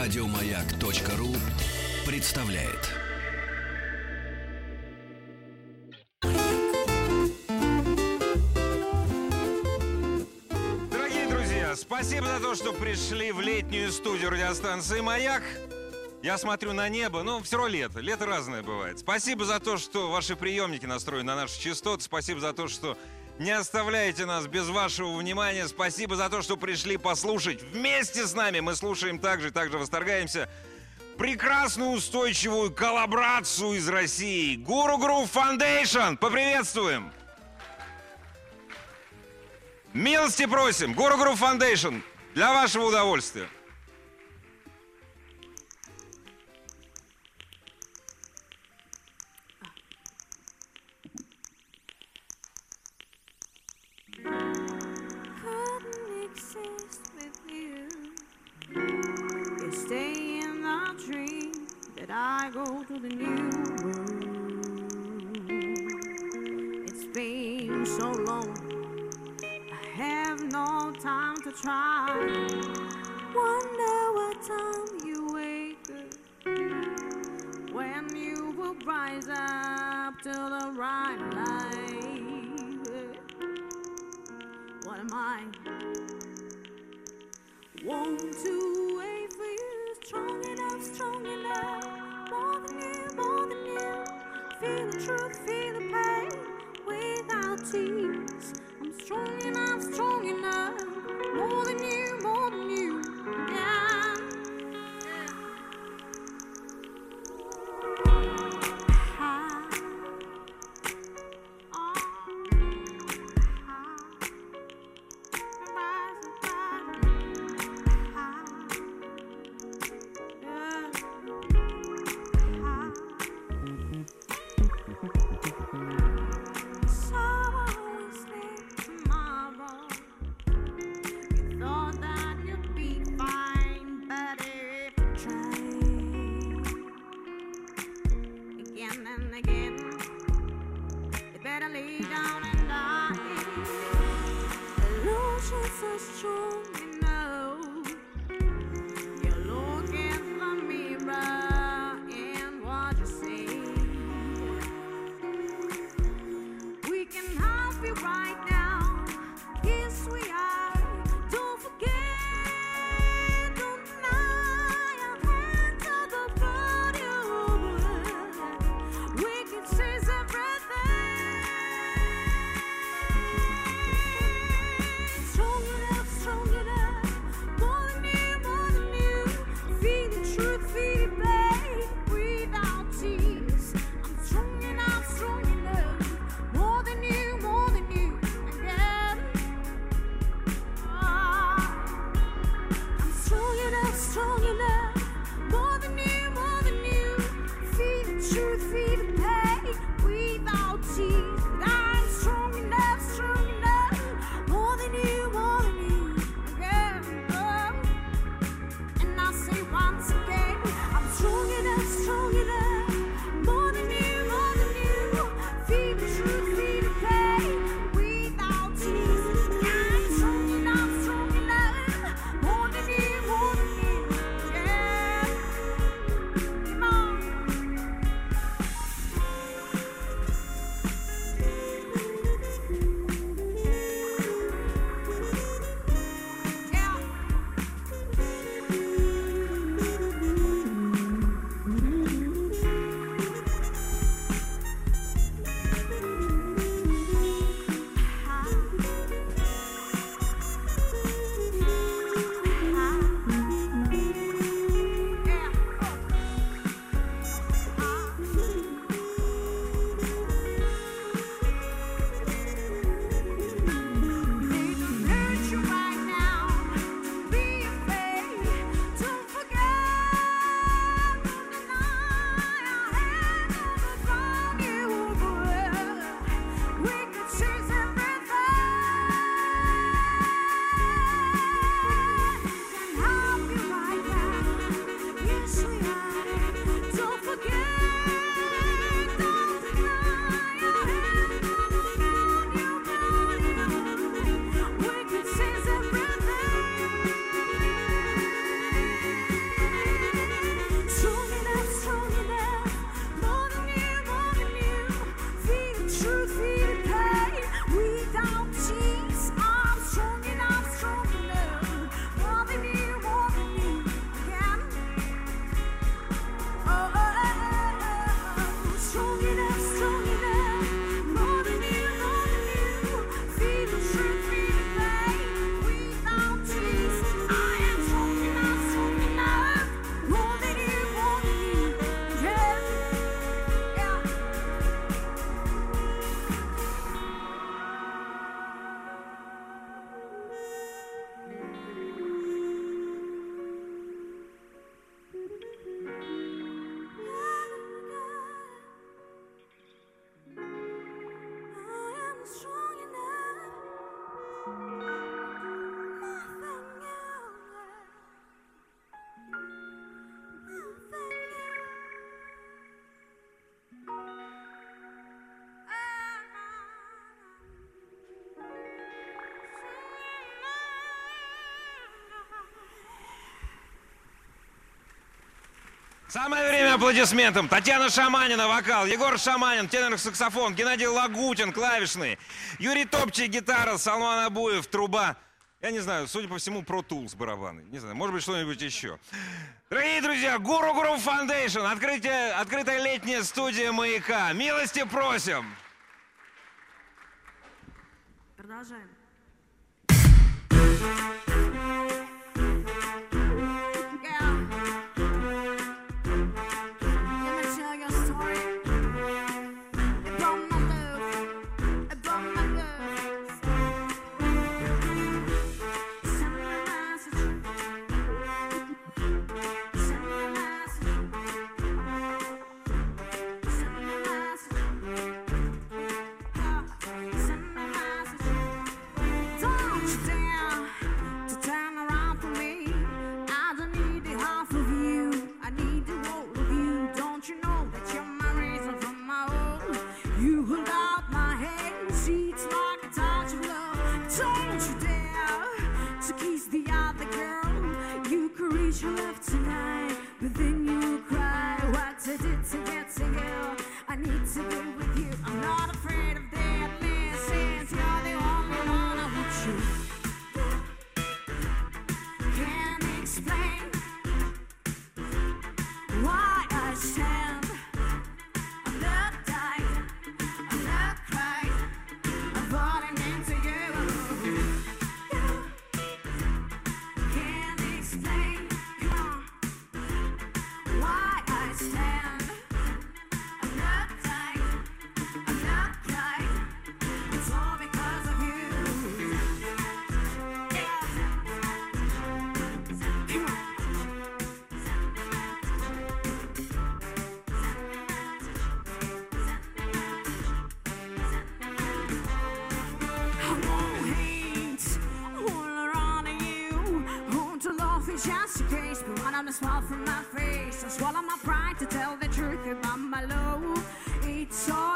Радиомаяк.ру представляет. Дорогие друзья, спасибо за то, что пришли в летнюю студию радиостанции «Маяк». Я смотрю на небо, ну, все равно лето. Лето разное бывает. Спасибо за то, что ваши приемники настроены на наши частоты. Спасибо за то, что не оставляете нас без вашего внимания. Спасибо за то, что пришли послушать. Вместе с нами мы слушаем также, также восторгаемся прекрасную устойчивую коллаборацию из России. Гуру Грув Foundation. Поприветствуем. Милости просим. Гуру Грув Foundation. Для вашего удовольствия. I go to the new world. It's been so long, I have no time to try. Wonder what time you wake up when you will rise up to the right light. What am I? Want to 终于 Самое время аплодисментам. Татьяна Шаманина, вокал, Егор Шаманин, тенор саксофон, Геннадий Лагутин, клавишный, Юрий Топчий, гитара, Салман Абуев, труба. Я не знаю, судя по всему, Pro Tools барабаны. Не знаю, может быть, что-нибудь еще. Дорогие друзья, Guru Groove Foundation, открытие, открытая летняя студия «Маяка». Милости просим! Продолжаем. a smile from my face. I swallow my pride to tell the truth about my love. It's all.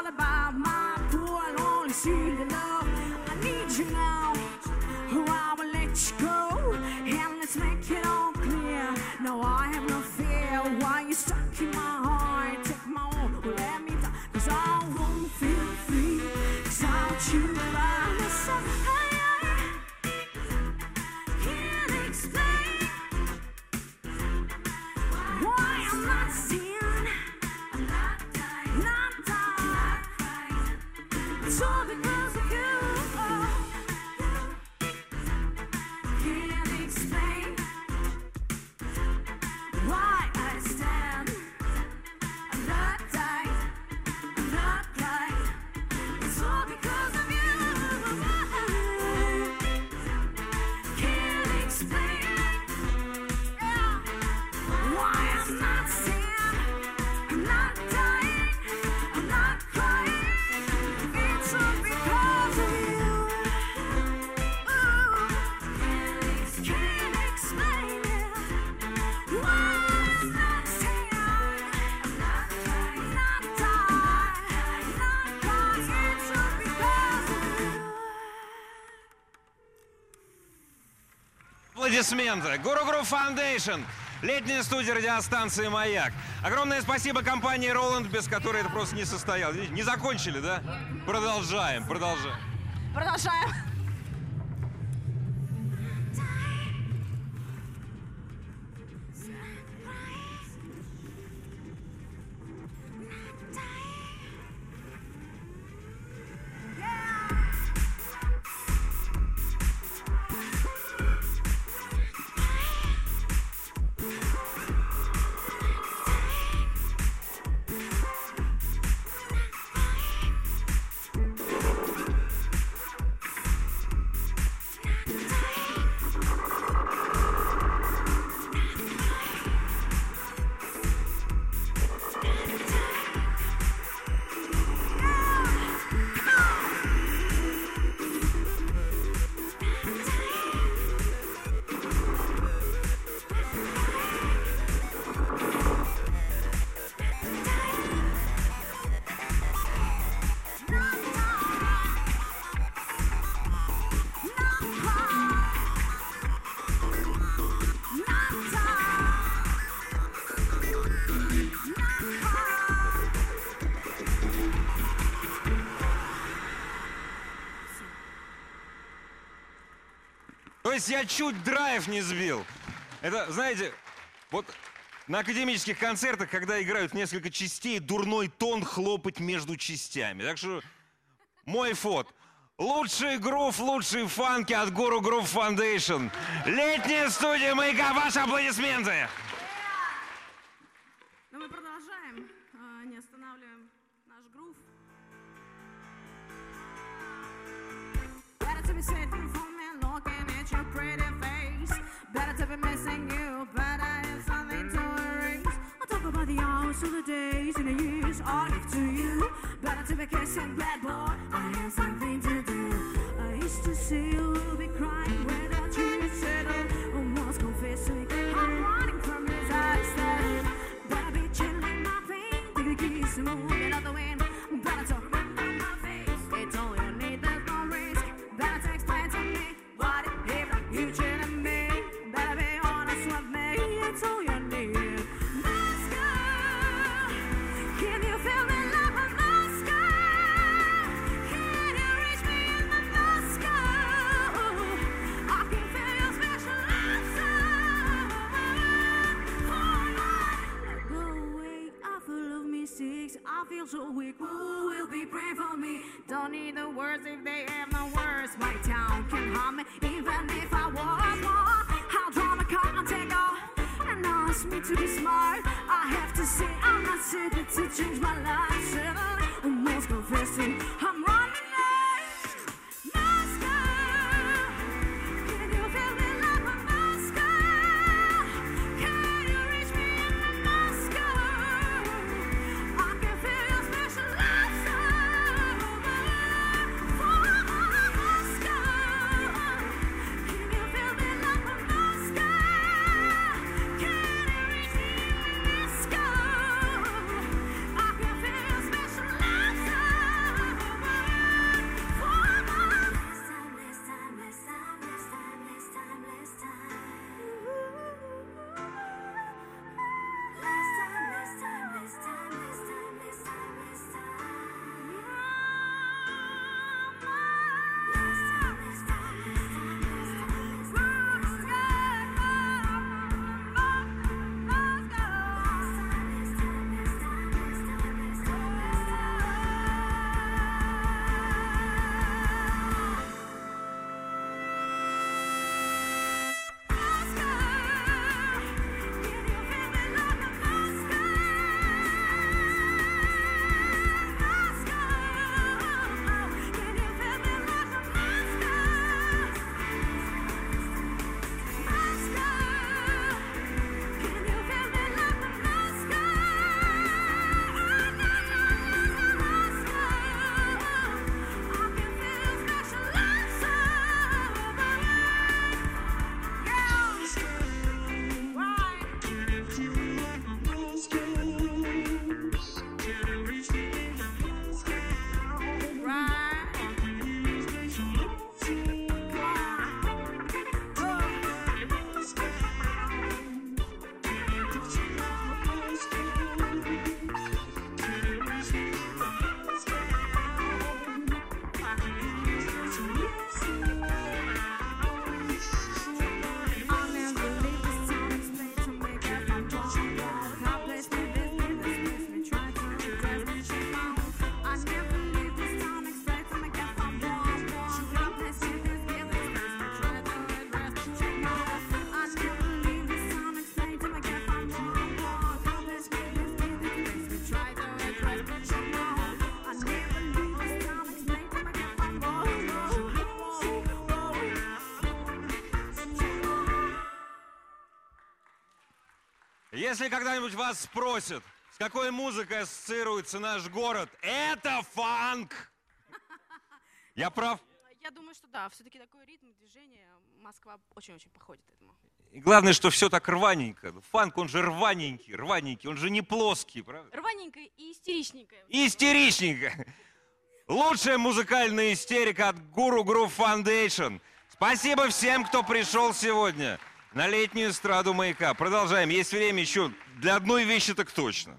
Аплодисменты. Гуру Гру Foundation. Летняя студия радиостанции «Маяк». Огромное спасибо компании «Роланд», без которой это просто не состоялось. Не закончили, да? Продолжаем, продолжаем. Продолжаем. Есть я чуть драйв не сбил. Это, знаете, вот на академических концертах, когда играют несколько частей, дурной тон хлопать между частями. Так что мой фот. Лучший грув, лучшие фанки от Гуру Грув Foundation. Летняя студия «Маяка». Ваши аплодисменты. Но мы продолжаем, а, не останавливаем наш грув. To be sitting the of the days and the years I give to you. But I took to be kissing bad boy, I have something to do. I used to see you be crying without you settle. Almost confessing, I'm running from his eyes. That better be chilling my pain, take the keys and Praying for me? Don't need the words if they have no words. My town can harm me, even if I was one. How drama can't take off and ask me to be smart. I have to say I'm not suited to change my life. Almost confessing I'm running Если когда-нибудь вас спросят, с какой музыкой ассоциируется наш город, это фанк! Я прав? Я думаю, что да, все-таки такой ритм движения Москва очень-очень походит этому. И главное, что все так рваненько. Фанк, он же рваненький, рваненький, он же не плоский, правда? Рваненько и истеричненько. Истеричненько. Лучшая музыкальная истерика от Guru Groove Foundation. Спасибо всем, кто пришел сегодня на летнюю эстраду маяка. Продолжаем. Есть время еще для одной вещи так точно.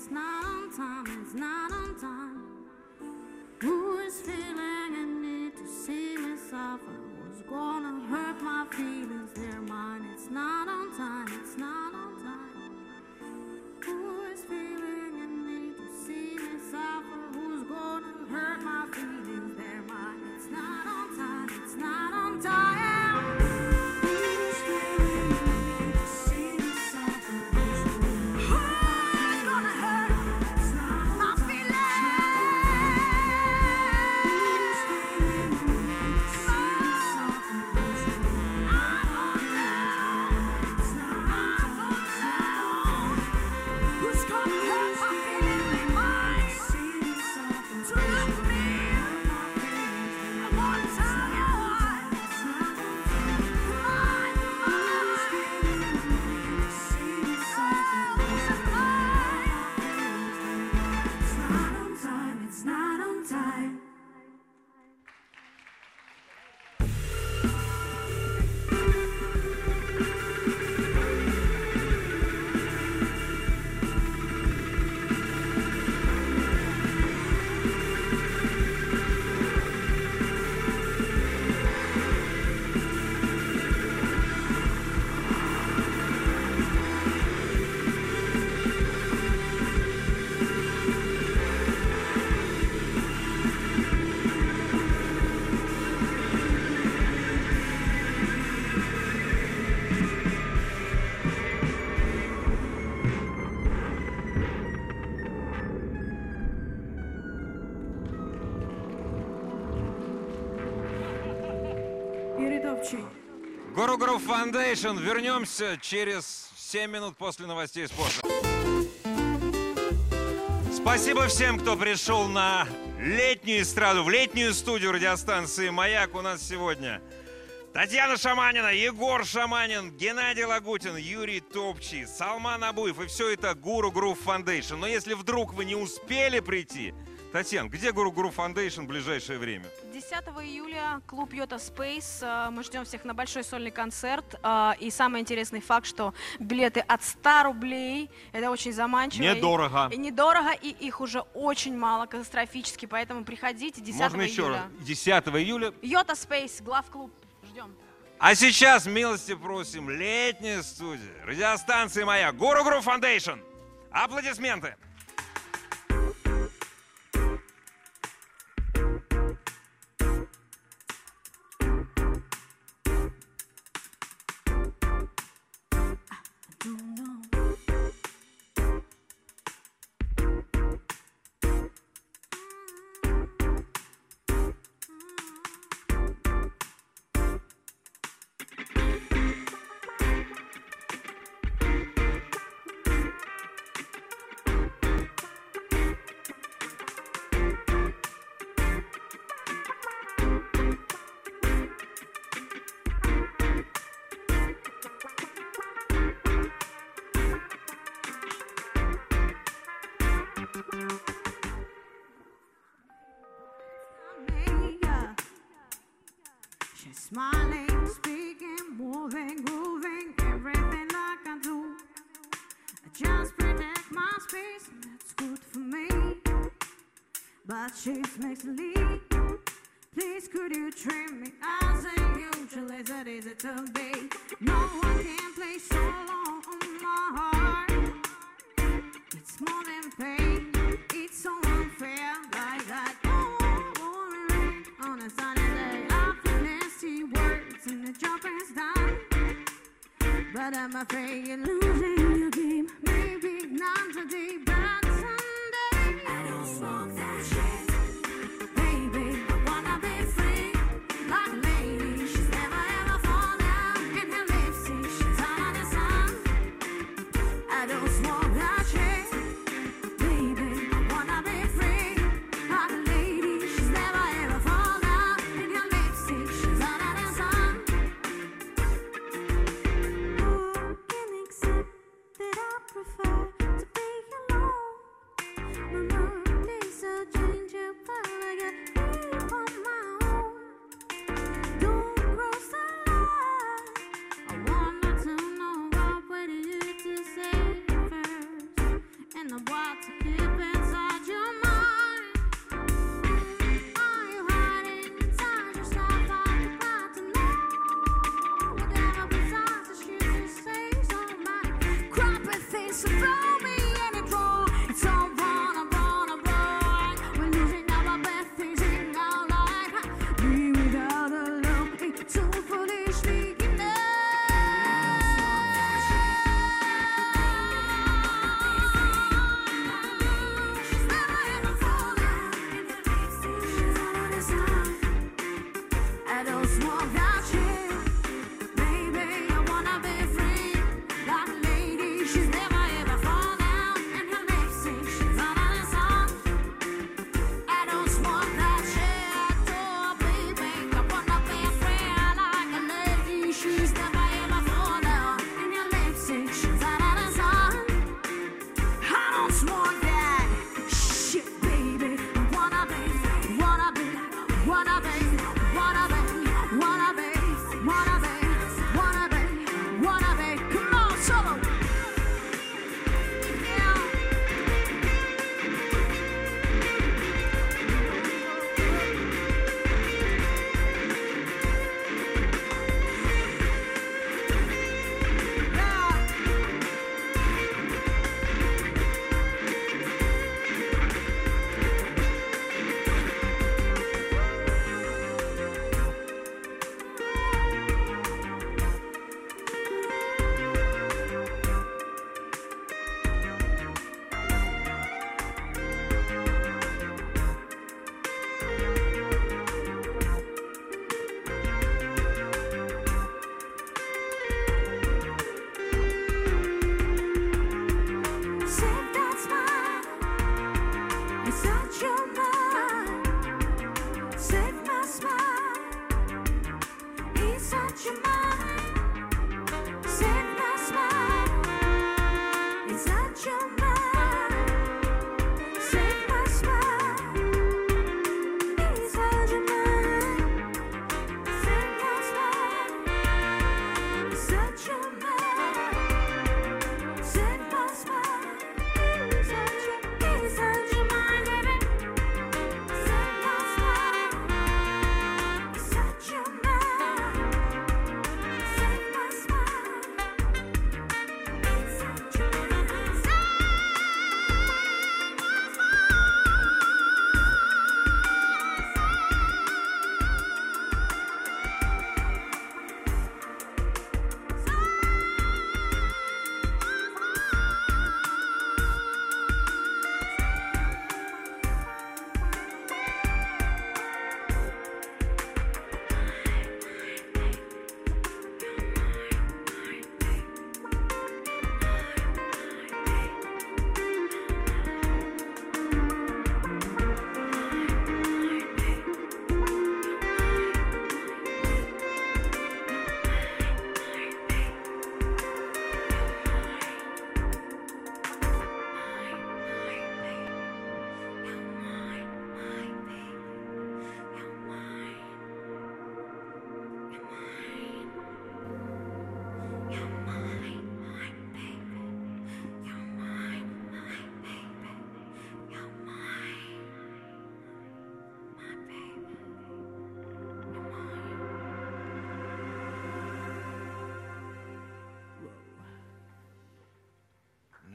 it's not on time, it's not on time. Who is feeling a need to see me suffer? Was gonna hurt my feelings. Groove Foundation. Вернемся через 7 минут после новостей спорта. Спасибо всем, кто пришел на летнюю эстраду, в летнюю студию радиостанции «Маяк». У нас сегодня Татьяна Шаманина, Егор Шаманин, Геннадий Лагутин, Юрий Топчий, Салман Абуев. И все это Guru Groove Foundation. Но если вдруг вы не успели прийти, Татьяна, где Guru Groove Foundation в ближайшее время? 10 июля клуб Yota Space. э, Мы ждем всех на большой сольный концерт. э, И самый интересный факт, что билеты от 100 рублей. Это очень заманчиво. Недорого. И недорого, и их уже очень мало, катастрофически. Поэтому приходите 10 Можно еще раз. июля. 10 июля. Yota Space, главклуб. Ждем. А сейчас, милости просим, летняя студия, радиостанции «Маяк», Guru Groove Foundation. Аплодисменты. She's smiling, speaking, moving, grooving, everything I can do. I just protect my space, that's good for me. But she's makes. Please, could you treat me as I usually that is it to be? No one can play so I pray you. small such a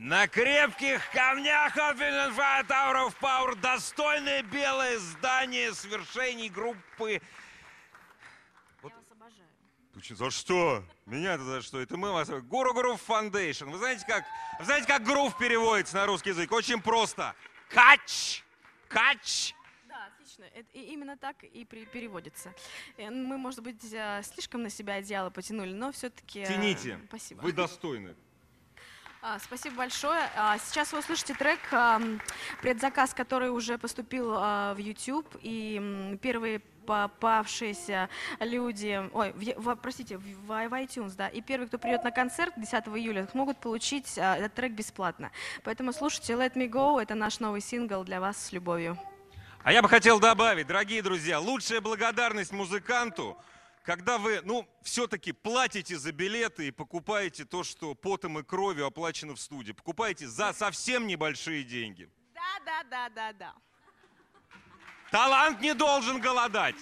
На крепких камнях Fire Tower of Power достойное белое здание свершений группы... Я вас обожаю. За что? Меня-то за что? Это мы вас... Гуру Грув Foundation. Вы знаете, как, вы знаете, как грув переводится на русский язык? Очень просто. Кач! Кач! Да, отлично. Это и именно так и при- переводится. Э, Мы, может быть, э, слишком на себя одеяло потянули, но все-таки... Тяните. Спасибо. Вы достойны. А, Спасибо большое. А, Сейчас вы услышите трек, предзаказ, который уже поступил а, в YouTube, и первые попавшиеся люди, ой, в, простите, в, в iTunes, да, и первый, кто придет на концерт 10 июля, смогут получить этот трек бесплатно. Поэтому слушайте Let Me Go, это наш новый сингл для вас с любовью. А я бы хотел добавить, дорогие друзья, лучшая благодарность музыканту, когда вы, ну, все-таки платите за билеты и покупаете то, что потом и кровью оплачено в студии. Покупаете за совсем небольшие деньги. Да, да, да, да, да. Талант не должен голодать.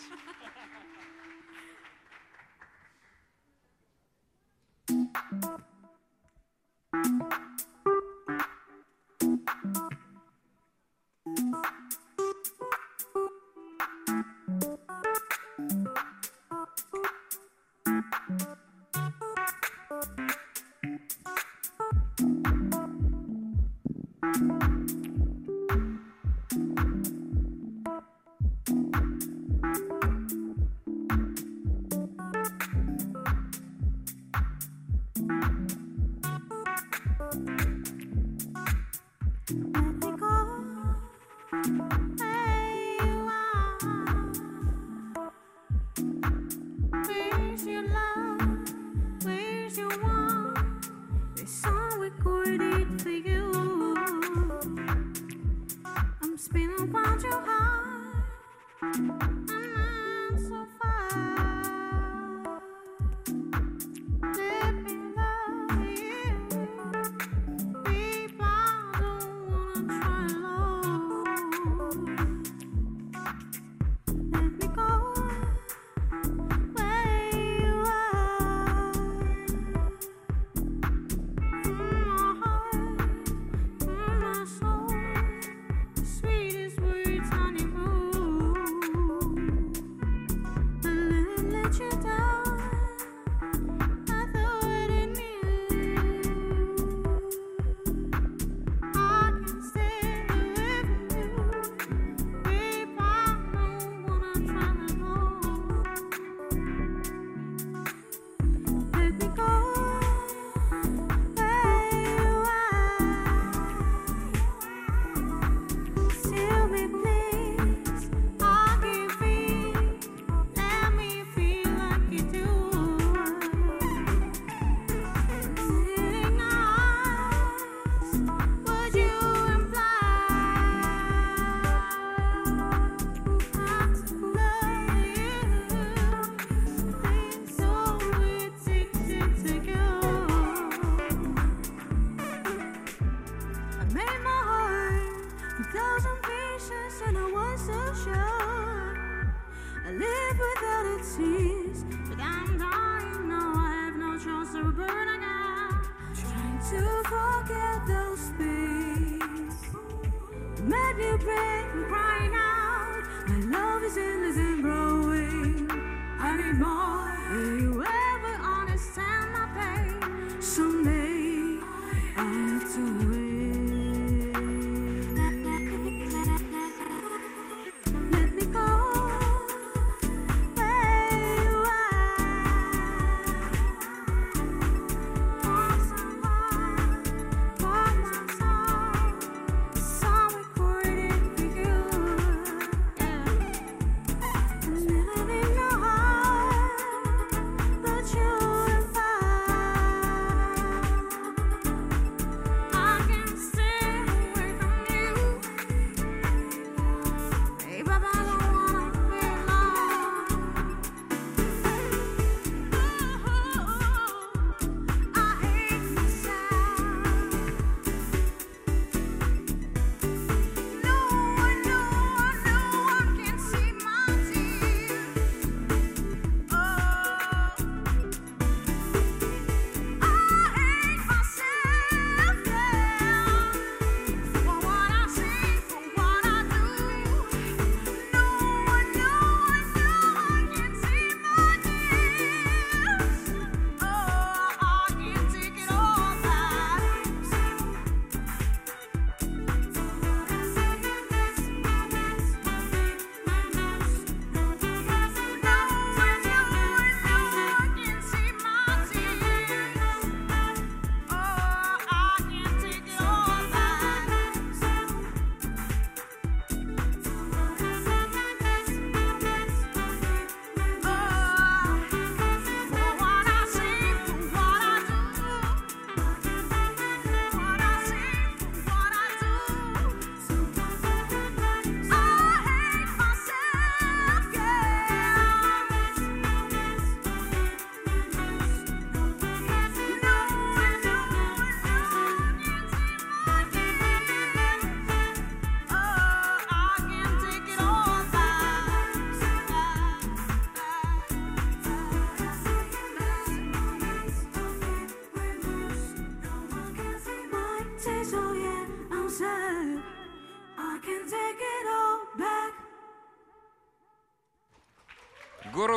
Let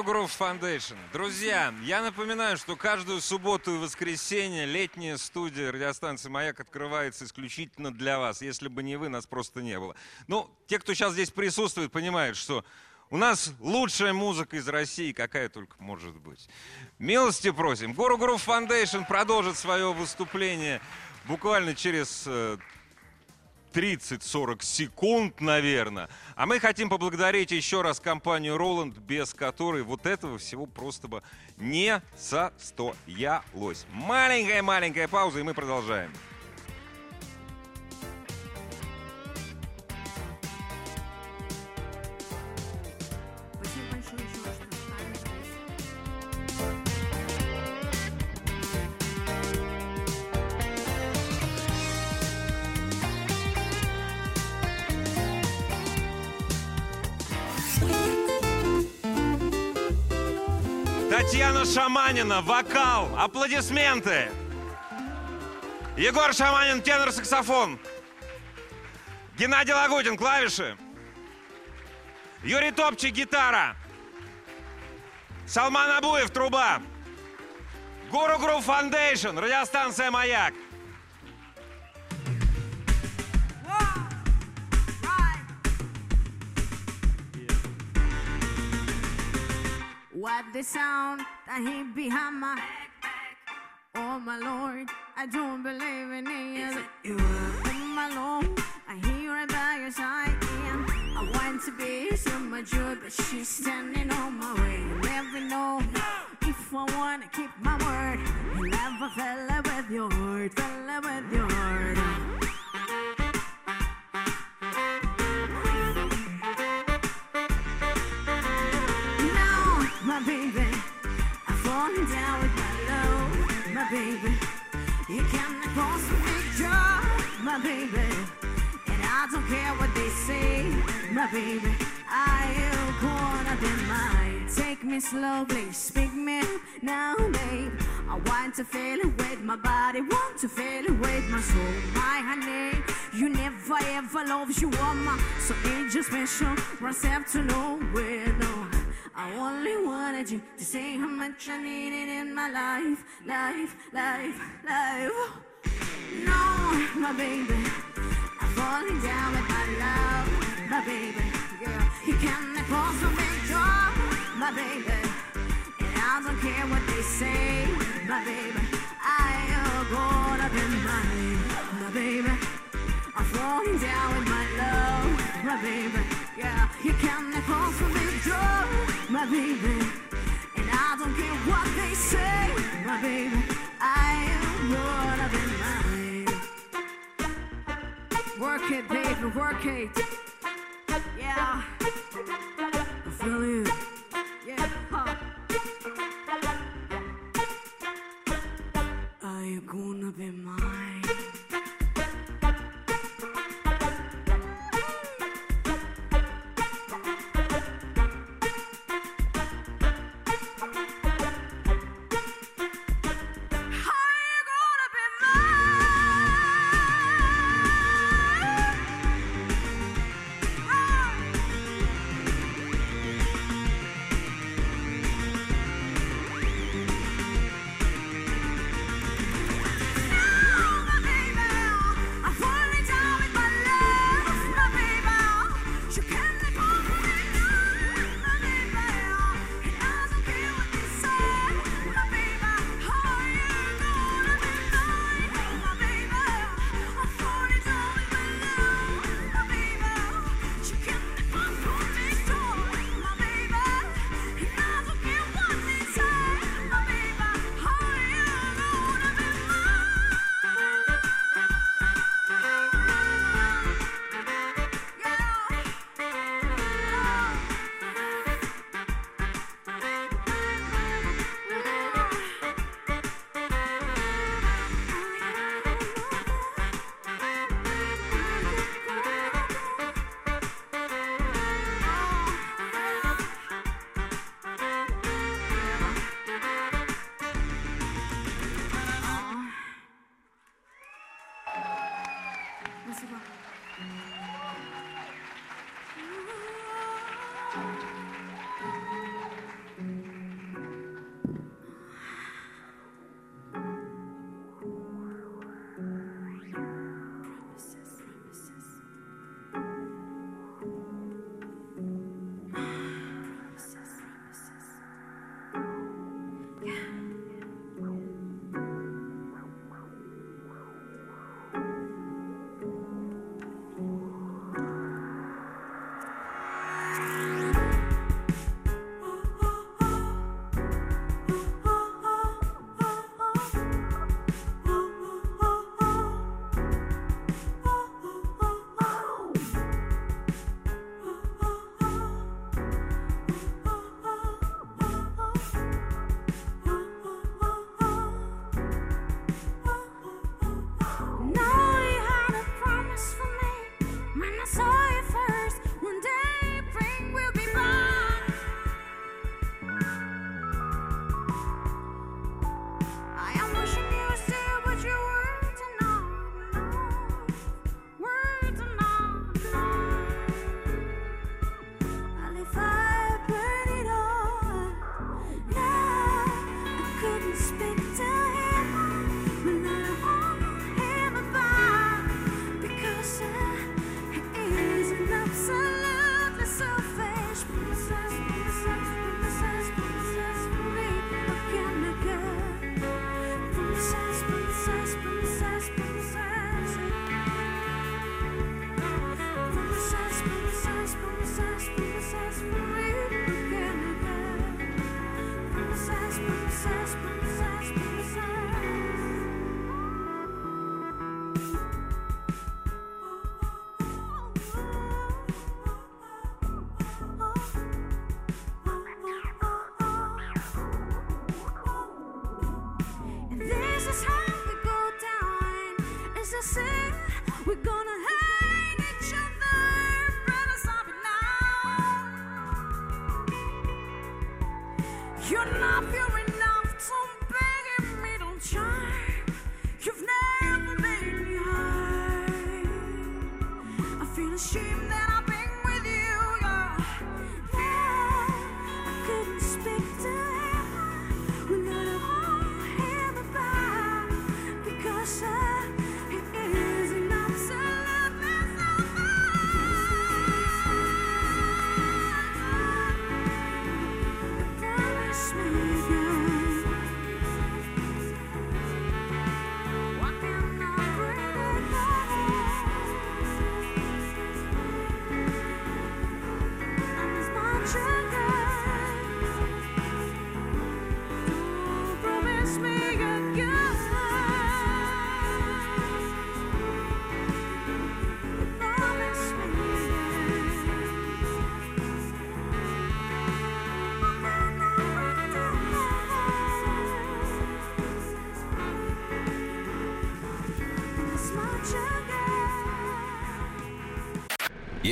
Groove Foundation. Друзья, я напоминаю, что каждую субботу и воскресенье летняя студия радиостанции «Маяк» открывается исключительно для вас. Если бы не вы, нас просто не было. Ну, те, кто сейчас здесь присутствует, понимают, что у нас лучшая музыка из России, какая только может быть. Милости просим. Guru Groove Foundation продолжит свое выступление буквально через э, 30-40 секунд, наверное. А мы хотим поблагодарить еще раз компанию Roland, без которой вот этого всего просто бы не состоялось. Маленькая-маленькая пауза, и мы продолжаем. Шаманина, вокал, аплодисменты. Егор Шаманин, тенор-саксофон. Геннадий Лагутин, клавиши. Юрий Топчий, гитара. Салман Абуев, труба. Guru Groove Foundation, радиостанция «Маяк». What the sound I hear behind my back? Oh my lord, I don't believe in it. You Oh my lord, I hear it by your side. And I want to be so mature, but she's standing on my way. You never know if I wanna keep my word. You never fell in with your heart, fell with your heart. Baby. You cannot cause a job, my baby. And I don't care what they say, my baby. I am gonna be mine. Take me slowly, speak me now, babe. I want to feel it with my body, want to feel it with my soul, my honey. You never ever loved you, woman. So it's just special, myself to know where no. I only wanted you to say how much I needed in my life, life, life, life. No, my baby, I'm falling down with my love, my baby. Girl, you can't a big job, my baby. And I don't care what they say, my baby. I am gonna be mine, my baby. I'm falling down with my love, my baby. And I don't care what they say, my baby. I am gonna be mine. Work it, baby, work it. Yeah. I feel you. Yeah. Huh. Are you gonna be mine?